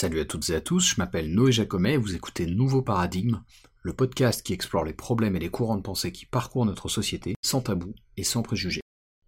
Salut à toutes et à tous, je m'appelle Noé Jacomet et vous écoutez Nouveau Paradigme, le podcast qui explore les problèmes et les courants de pensée qui parcourent notre société sans tabou et sans préjugés.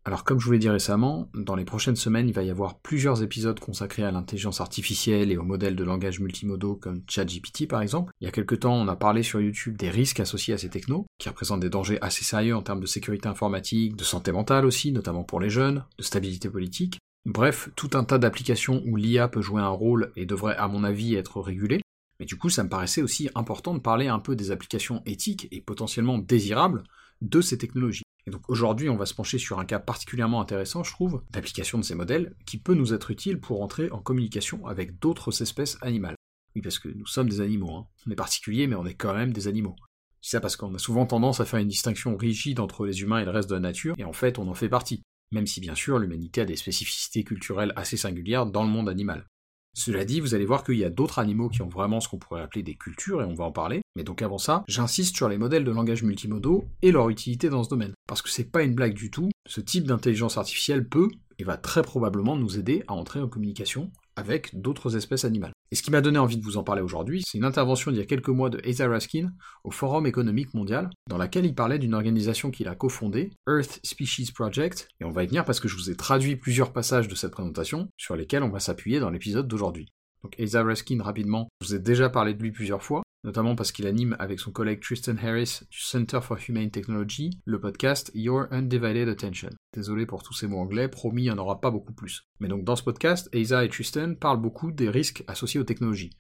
Alors comme je vous l'ai dit récemment, dans les prochaines semaines il va y avoir plusieurs épisodes consacrés à l'intelligence artificielle et aux modèles de langage multimodaux comme ChatGPT par exemple. Il y a quelques temps on a parlé sur YouTube des risques associés à ces technos, qui représentent des dangers assez sérieux en termes de sécurité informatique, de santé mentale aussi, notamment pour les jeunes, de stabilité politique. Bref, tout un tas d'applications où l'IA peut jouer un rôle et devrait à mon avis être régulée. Mais du coup, ça me paraissait aussi important de parler un peu des applications éthiques et potentiellement désirables de ces technologies. Et donc aujourd'hui, on va se pencher sur un cas particulièrement intéressant, je trouve, d'application de ces modèles, qui peut nous être utile pour entrer en communication avec d'autres espèces animales. Oui, parce que nous sommes des animaux, hein. on est particuliers, mais on est quand même des animaux. C'est ça parce qu'on a souvent tendance à faire une distinction rigide entre les humains et le reste de la nature, et en fait on en fait partie même si bien sûr l'humanité a des spécificités culturelles assez singulières dans le monde animal. Cela dit, vous allez voir qu'il y a d'autres animaux qui ont vraiment ce qu'on pourrait appeler des cultures, et on va en parler, mais donc avant ça, j'insiste sur les modèles de langage multimodaux et leur utilité dans ce domaine. Parce que c'est pas une blague du tout, ce type d'intelligence artificielle peut, et va très probablement nous aider à entrer en communication avec d'autres espèces animales. Et ce qui m'a donné envie de vous en parler aujourd'hui, c'est une intervention d'il y a quelques mois de Asa Raskin au Forum économique mondial, dans laquelle il parlait d'une organisation qu'il a cofondée, Earth Species Project, et on va y venir parce que je vous ai traduit plusieurs passages de cette présentation, sur lesquels on va s'appuyer dans l'épisode d'aujourd'hui. Donc Asa Raskin, rapidement, je vous ai déjà parlé de lui plusieurs fois, notamment parce qu'il anime avec son collègue Tristan Harris du Center for Humane Technology le podcast Your Undivided Attention. Désolé pour tous ces mots anglais, promis, il n'y en aura pas beaucoup plus. Mais donc dans ce podcast, Asa et Tristan parlent beaucoup des risques associés aux technologies,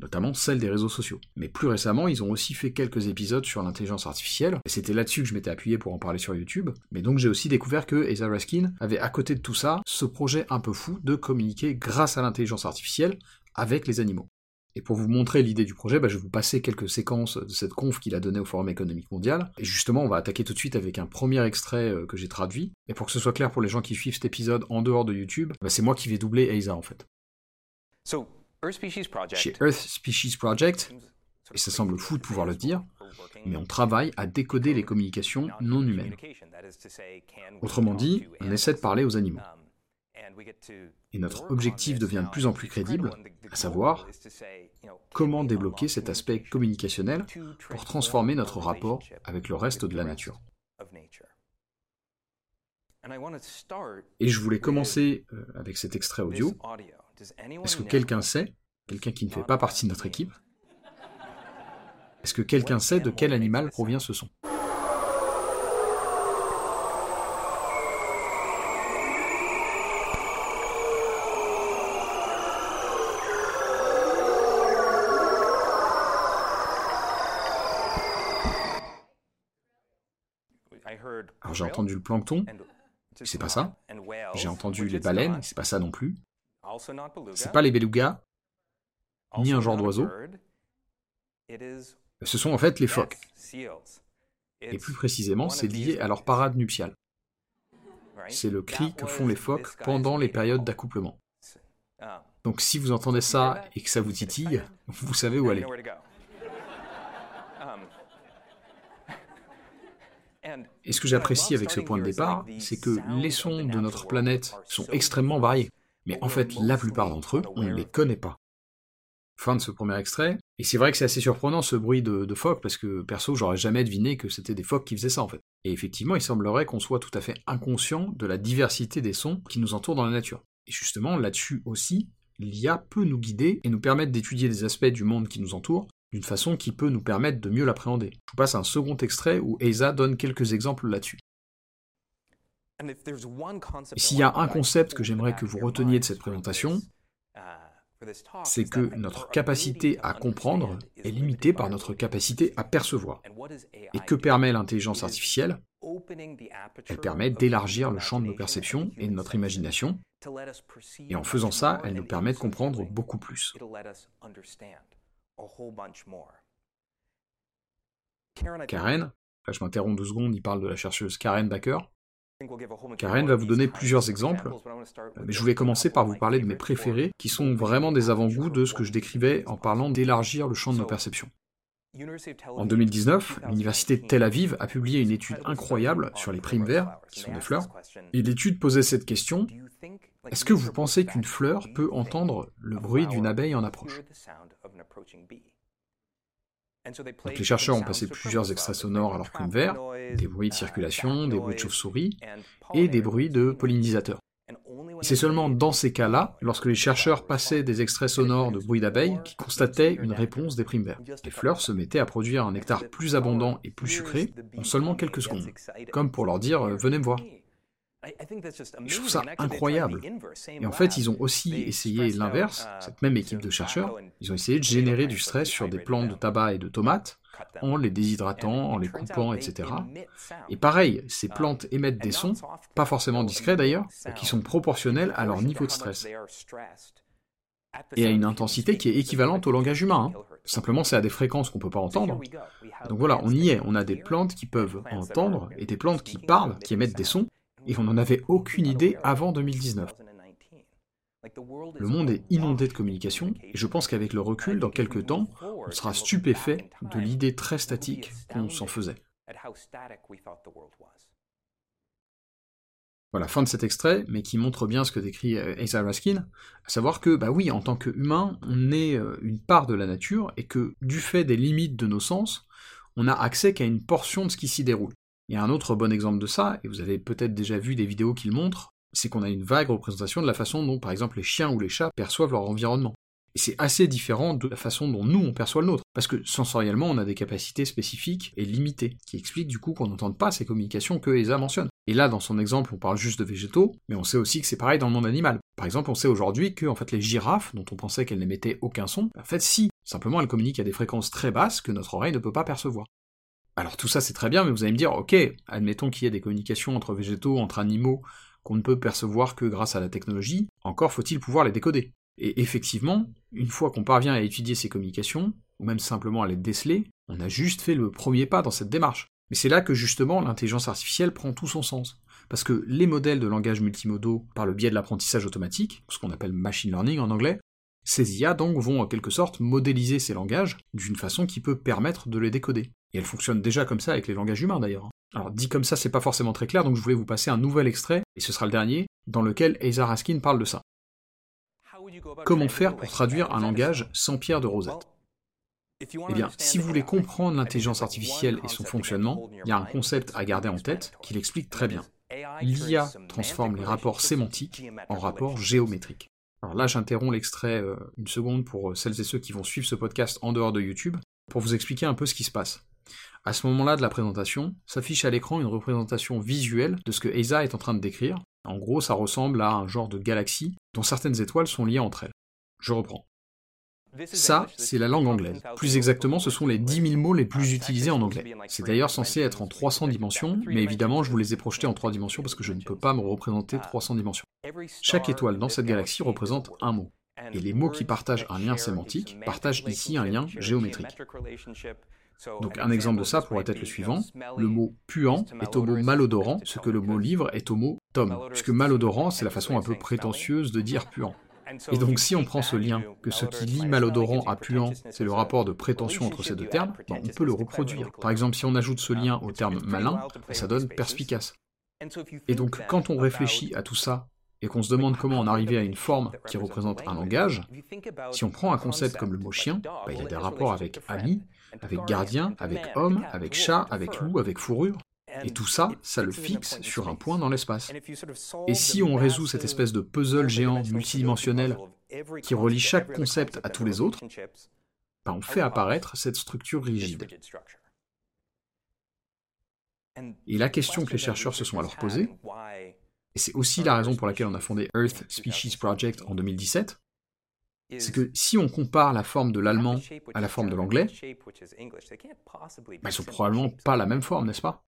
notamment celles des réseaux sociaux. Mais plus récemment, ils ont aussi fait quelques épisodes sur l'intelligence artificielle, et c'était là-dessus que je m'étais appuyé pour en parler sur YouTube. Mais donc j'ai aussi découvert que Asa Raskin avait à côté de tout ça ce projet un peu fou de communiquer grâce à l'intelligence artificielle avec les animaux. Et pour vous montrer l'idée du projet, bah, je vais vous passer quelques séquences de cette conf qu'il a donnée au Forum économique mondial. Et justement, on va attaquer tout de suite avec un premier extrait euh, que j'ai traduit. Et pour que ce soit clair pour les gens qui suivent cet épisode en dehors de YouTube, bah, c'est moi qui vais doubler Eiza en fait. Chez Earth Species Project, et ça semble fou de pouvoir le dire, mais on travaille à décoder les communications non humaines. Autrement dit, on essaie de parler aux animaux. Et notre objectif devient de plus en plus crédible, à savoir comment débloquer cet aspect communicationnel pour transformer notre rapport avec le reste de la nature. Et je voulais commencer euh, avec cet extrait audio. Est-ce que quelqu'un sait, quelqu'un qui ne fait pas partie de notre équipe, est-ce que quelqu'un sait de quel animal provient ce son? Alors j'ai entendu le plancton, c'est pas ça. J'ai entendu les baleines, c'est pas ça non plus. C'est pas les belugas, ni un genre d'oiseau. Ce sont en fait les phoques. Et plus précisément, c'est lié à leur parade nuptiale. C'est le cri que font les phoques pendant les périodes d'accouplement. Donc si vous entendez ça et que ça vous titille, vous savez où aller. Et ce que j'apprécie avec ce point de départ, c'est que les sons de notre planète sont extrêmement variés. Mais en fait, la plupart d'entre eux, on ne les connaît pas. Fin de ce premier extrait. Et c'est vrai que c'est assez surprenant ce bruit de, de phoque, parce que perso, j'aurais jamais deviné que c'était des phoques qui faisaient ça en fait. Et effectivement, il semblerait qu'on soit tout à fait inconscient de la diversité des sons qui nous entourent dans la nature. Et justement, là-dessus aussi, l'IA peut nous guider et nous permettre d'étudier des aspects du monde qui nous entoure d'une façon qui peut nous permettre de mieux l'appréhender. Je vous passe un second extrait où Asa donne quelques exemples là-dessus. S'il y a un concept que j'aimerais que vous reteniez de cette présentation, c'est que notre capacité à comprendre est limitée par notre capacité à percevoir. Et que permet l'intelligence artificielle? Elle permet d'élargir le champ de nos perceptions et de notre imagination, et en faisant ça, elle nous permet de comprendre beaucoup plus. Karen, je m'interromps deux secondes, il parle de la chercheuse Karen Baker. Karen va vous donner plusieurs exemples, mais je voulais commencer par vous parler de mes préférés, qui sont vraiment des avant-goûts de ce que je décrivais en parlant d'élargir le champ de nos perceptions. En 2019, l'université de Tel Aviv a publié une étude incroyable sur les primes verts, qui sont des fleurs, et l'étude posait cette question. Est-ce que vous pensez qu'une fleur peut entendre le bruit d'une abeille en approche? Donc les chercheurs ont passé plusieurs extraits sonores à leur prime vert, des bruits de circulation, des bruits de chauve-souris et des bruits de pollinisateurs. C'est seulement dans ces cas-là, lorsque les chercheurs passaient des extraits sonores de bruits d'abeilles, qu'ils constataient une réponse des primes verts. Les fleurs se mettaient à produire un nectar plus abondant et plus sucré en seulement quelques secondes, comme pour leur dire euh, venez me voir. Je trouve ça incroyable. Et en fait, ils ont aussi essayé l'inverse, cette même équipe de chercheurs, ils ont essayé de générer du stress sur des plantes de tabac et de tomates, en les déshydratant, en les coupant, etc. Et pareil, ces plantes émettent des sons, pas forcément discrets d'ailleurs, qui sont proportionnels à leur niveau de stress. Et à une intensité qui est équivalente au langage humain. Hein. Simplement, c'est à des fréquences qu'on ne peut pas entendre. Donc voilà, on y est. On a des plantes qui peuvent entendre et des plantes qui parlent, qui émettent des sons, et on n'en avait aucune idée avant 2019. Le monde est inondé de communication, et je pense qu'avec le recul, dans quelques temps, on sera stupéfait de l'idée très statique qu'on s'en faisait. Voilà, fin de cet extrait, mais qui montre bien ce que décrit euh, Asa Raskin, à savoir que, bah oui, en tant qu'humain, on est euh, une part de la nature, et que, du fait des limites de nos sens, on n'a accès qu'à une portion de ce qui s'y déroule. A un autre bon exemple de ça, et vous avez peut-être déjà vu des vidéos qui le montrent, c'est qu'on a une vague représentation de la façon dont, par exemple, les chiens ou les chats perçoivent leur environnement. Et c'est assez différent de la façon dont nous, on perçoit le nôtre. Parce que sensoriellement, on a des capacités spécifiques et limitées, qui expliquent du coup qu'on n'entende pas ces communications que ESA mentionne. Et là, dans son exemple, on parle juste de végétaux, mais on sait aussi que c'est pareil dans le monde animal. Par exemple, on sait aujourd'hui que en fait, les girafes, dont on pensait qu'elles n'émettaient aucun son, en fait si, simplement elles communiquent à des fréquences très basses que notre oreille ne peut pas percevoir. Alors tout ça c'est très bien, mais vous allez me dire, ok, admettons qu'il y ait des communications entre végétaux, entre animaux, qu'on ne peut percevoir que grâce à la technologie, encore faut-il pouvoir les décoder. Et effectivement, une fois qu'on parvient à étudier ces communications, ou même simplement à les déceler, on a juste fait le premier pas dans cette démarche. Mais c'est là que justement l'intelligence artificielle prend tout son sens. Parce que les modèles de langage multimodaux, par le biais de l'apprentissage automatique, ce qu'on appelle machine learning en anglais, ces IA donc vont en quelque sorte modéliser ces langages d'une façon qui peut permettre de les décoder. Et elles fonctionnent déjà comme ça avec les langages humains d'ailleurs. Alors dit comme ça, c'est pas forcément très clair, donc je voulais vous passer un nouvel extrait, et ce sera le dernier, dans lequel Asa Raskin parle de ça. Comment faire pour traduire un langage sans pierre de Rosette? Eh bien, si vous voulez comprendre l'intelligence artificielle et son fonctionnement, il y a un concept à garder en tête qui l'explique très bien. L'IA transforme les rapports sémantiques en rapports géométriques. Alors là, j'interromps l'extrait euh, une seconde pour euh, celles et ceux qui vont suivre ce podcast en dehors de YouTube, pour vous expliquer un peu ce qui se passe. À ce moment-là de la présentation, s'affiche à l'écran une représentation visuelle de ce que ESA est en train de décrire. En gros, ça ressemble à un genre de galaxie dont certaines étoiles sont liées entre elles. Je reprends. Ça, c'est la langue anglaise. Plus exactement, ce sont les 10 000 mots les plus utilisés en anglais. C'est d'ailleurs censé être en 300 dimensions, mais évidemment, je vous les ai projetés en 3 dimensions parce que je ne peux pas me représenter 300 dimensions. Chaque étoile dans cette galaxie représente un mot. Et les mots qui partagent un lien sémantique partagent ici un lien géométrique. Donc un exemple de ça pourrait être le suivant. Le mot puant est au mot malodorant, ce que le mot livre est au mot tome, puisque malodorant c'est la façon un peu prétentieuse de dire puant. Et donc si on prend ce lien, que ce qui lie malodorant à puant, c'est le rapport de prétention entre ces deux termes, ben, on peut le reproduire. Par exemple, si on ajoute ce lien au terme malin, ça donne perspicace. Et donc quand on réfléchit à tout ça et qu'on se demande comment en arriver à une forme qui représente un langage, si on prend un concept comme le mot chien, ben, il y a des rapports avec ami, avec gardien, avec homme, avec chat, avec loup, avec fourrure. Et tout ça, ça le fixe sur un point dans l'espace. Et si on résout cette espèce de puzzle géant multidimensionnel qui relie chaque concept à tous les autres, ben, on fait apparaître cette structure rigide. Et la question que les chercheurs se sont alors posée, et c'est aussi la raison pour laquelle on a fondé Earth Species Project en 2017, c'est que si on compare la forme de l'allemand à la forme de l'anglais, elles sont probablement pas la même forme, n'est-ce pas?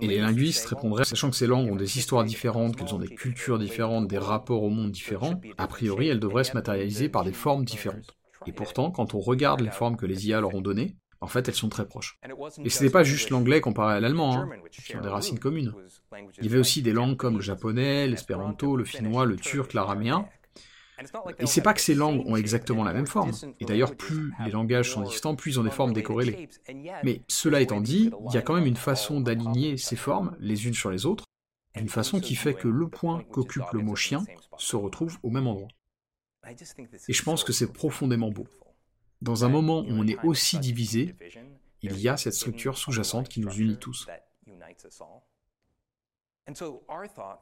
Et les linguistes répondraient, sachant que ces langues ont des histoires différentes, qu'elles ont des cultures différentes, des rapports au monde différents, a priori elles devraient se matérialiser par des formes différentes. Et pourtant, quand on regarde les formes que les IA leur ont données, en fait, elles sont très proches. Et ce n'est pas juste l'anglais comparé à l'allemand, hein, qui ont des racines communes. Il y avait aussi des langues comme le japonais, l'espéranto, le finnois, le turc, l'araméen, Et c'est pas que ces langues ont exactement la même forme. Et d'ailleurs, plus les langages sont distants, plus ils ont des formes décorrélées. Mais cela étant dit, il y a quand même une façon d'aligner ces formes les unes sur les autres, d'une façon qui fait que le point qu'occupe le mot chien se retrouve au même endroit. Et je pense que c'est profondément beau. Dans un moment où on est aussi divisé, il y a cette structure sous-jacente qui nous unit tous.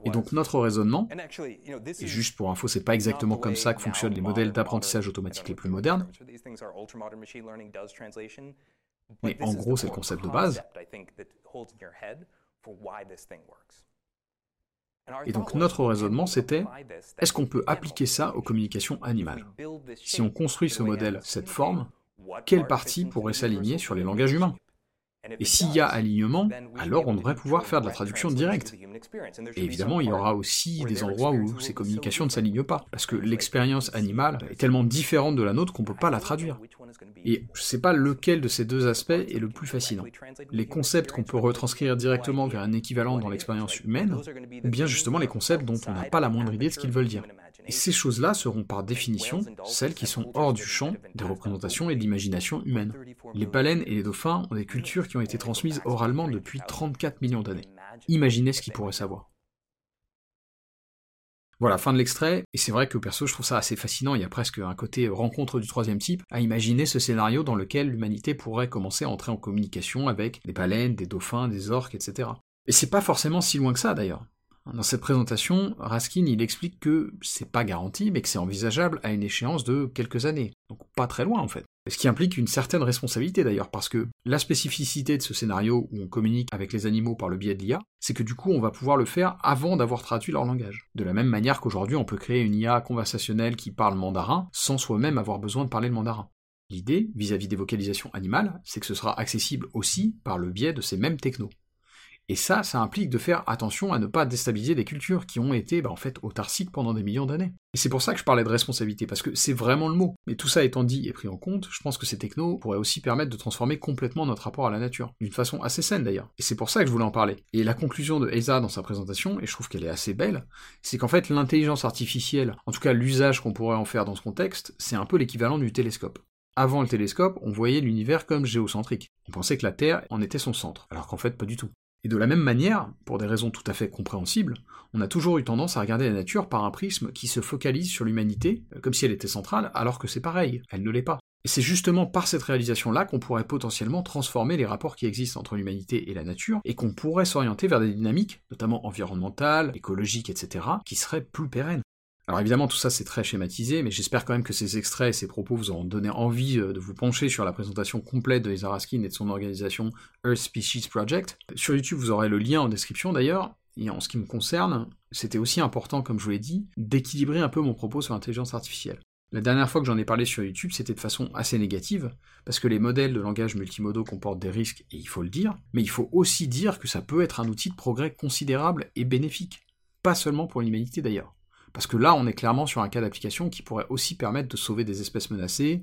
Et donc notre raisonnement, et juste pour info, c'est pas exactement comme ça que fonctionnent les modèles d'apprentissage automatique les plus modernes, mais en gros c'est le concept de base. Et donc notre raisonnement c'était, est-ce qu'on peut appliquer ça aux communications animales? Si on construit ce modèle, cette forme, quelle partie pourrait s'aligner sur les langages humains? Et s'il y a alignement, alors on devrait pouvoir faire de la traduction directe. Et évidemment, il y aura aussi des endroits où ces communications ne s'alignent pas, parce que l'expérience animale est tellement différente de la nôtre qu'on ne peut pas la traduire. Et je ne sais pas lequel de ces deux aspects est le plus fascinant. Les concepts qu'on peut retranscrire directement vers un équivalent dans l'expérience humaine, ou bien justement les concepts dont on n'a pas la moindre idée de ce qu'ils veulent dire. Et ces choses-là seront par définition celles qui sont hors du champ des représentations et de l'imagination humaine. Les baleines et les dauphins ont des cultures qui ont été transmises oralement depuis 34 millions d'années. Imaginez ce qu'ils pourraient savoir. Voilà, fin de l'extrait, et c'est vrai que perso je trouve ça assez fascinant, il y a presque un côté rencontre du troisième type, à imaginer ce scénario dans lequel l'humanité pourrait commencer à entrer en communication avec des baleines, des dauphins, des orques, etc. Et c'est pas forcément si loin que ça d'ailleurs. Dans cette présentation, Raskin il explique que c'est pas garanti, mais que c'est envisageable à une échéance de quelques années. Donc pas très loin en fait. Ce qui implique une certaine responsabilité d'ailleurs, parce que la spécificité de ce scénario où on communique avec les animaux par le biais de l'IA, c'est que du coup on va pouvoir le faire avant d'avoir traduit leur langage. De la même manière qu'aujourd'hui on peut créer une IA conversationnelle qui parle mandarin sans soi-même avoir besoin de parler le mandarin. L'idée, vis-à-vis des vocalisations animales, c'est que ce sera accessible aussi par le biais de ces mêmes technos. Et ça, ça implique de faire attention à ne pas déstabiliser des cultures qui ont été bah, en fait autarciques pendant des millions d'années. Et c'est pour ça que je parlais de responsabilité, parce que c'est vraiment le mot. Mais tout ça étant dit et pris en compte, je pense que ces technos pourraient aussi permettre de transformer complètement notre rapport à la nature, d'une façon assez saine d'ailleurs. Et c'est pour ça que je voulais en parler. Et la conclusion de Eza dans sa présentation, et je trouve qu'elle est assez belle, c'est qu'en fait l'intelligence artificielle, en tout cas l'usage qu'on pourrait en faire dans ce contexte, c'est un peu l'équivalent du télescope. Avant le télescope, on voyait l'univers comme géocentrique. On pensait que la Terre en était son centre, alors qu'en fait pas du tout. Et de la même manière, pour des raisons tout à fait compréhensibles, on a toujours eu tendance à regarder la nature par un prisme qui se focalise sur l'humanité, euh, comme si elle était centrale, alors que c'est pareil, elle ne l'est pas. Et c'est justement par cette réalisation-là qu'on pourrait potentiellement transformer les rapports qui existent entre l'humanité et la nature, et qu'on pourrait s'orienter vers des dynamiques, notamment environnementales, écologiques, etc., qui seraient plus pérennes. Alors évidemment, tout ça c'est très schématisé, mais j'espère quand même que ces extraits et ces propos vous auront donné envie euh, de vous pencher sur la présentation complète de Lisa Raskin et de son organisation Earth Species Project. Sur YouTube, vous aurez le lien en description d'ailleurs. Et en ce qui me concerne, c'était aussi important, comme je vous l'ai dit, d'équilibrer un peu mon propos sur l'intelligence artificielle. La dernière fois que j'en ai parlé sur YouTube, c'était de façon assez négative, parce que les modèles de langage multimodaux comportent des risques, et il faut le dire, mais il faut aussi dire que ça peut être un outil de progrès considérable et bénéfique. Pas seulement pour l'humanité d'ailleurs. Parce que là, on est clairement sur un cas d'application qui pourrait aussi permettre de sauver des espèces menacées,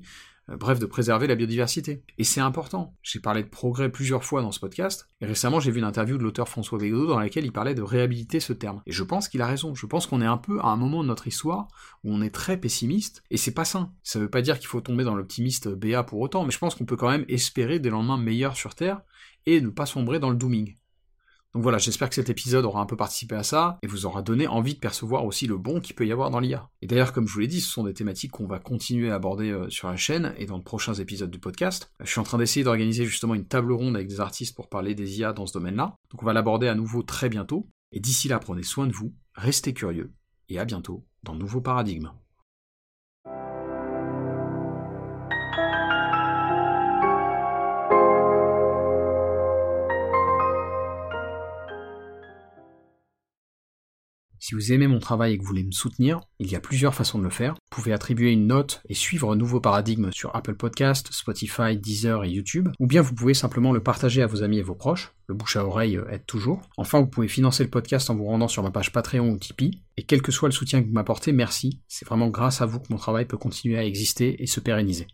euh, bref, de préserver la biodiversité. Et c'est important. J'ai parlé de progrès plusieurs fois dans ce podcast, et récemment j'ai vu une interview de l'auteur François Végaud dans laquelle il parlait de réhabiliter ce terme. Et je pense qu'il a raison. Je pense qu'on est un peu à un moment de notre histoire où on est très pessimiste, et c'est pas sain. Ça veut pas dire qu'il faut tomber dans l'optimiste BA pour autant, mais je pense qu'on peut quand même espérer des lendemains meilleurs sur Terre, et ne pas sombrer dans le dooming. Donc voilà, j'espère que cet épisode aura un peu participé à ça, et vous aura donné envie de percevoir aussi le bon qu'il peut y avoir dans l'IA. Et d'ailleurs, comme je vous l'ai dit, ce sont des thématiques qu'on va continuer à aborder euh, sur la chaîne et dans de prochains épisodes du podcast. Je suis en train d'essayer d'organiser justement une table ronde avec des artistes pour parler des IA dans ce domaine-là. Donc on va l'aborder à nouveau très bientôt. Et d'ici là, prenez soin de vous, restez curieux, et à bientôt dans de nouveaux Si vous aimez mon travail et que vous voulez me soutenir, il y a plusieurs façons de le faire. Vous pouvez attribuer une note et suivre un nouveau paradigme sur Apple Podcast, Spotify, Deezer et YouTube, ou bien vous pouvez simplement le partager à vos amis et vos proches. Le bouche à oreille aide toujours. Enfin, vous pouvez financer le podcast en vous rendant sur ma page Patreon ou Tipeee. Et quel que soit le soutien que vous m'apportez, merci. C'est vraiment grâce à vous que mon travail peut continuer à exister et se pérenniser.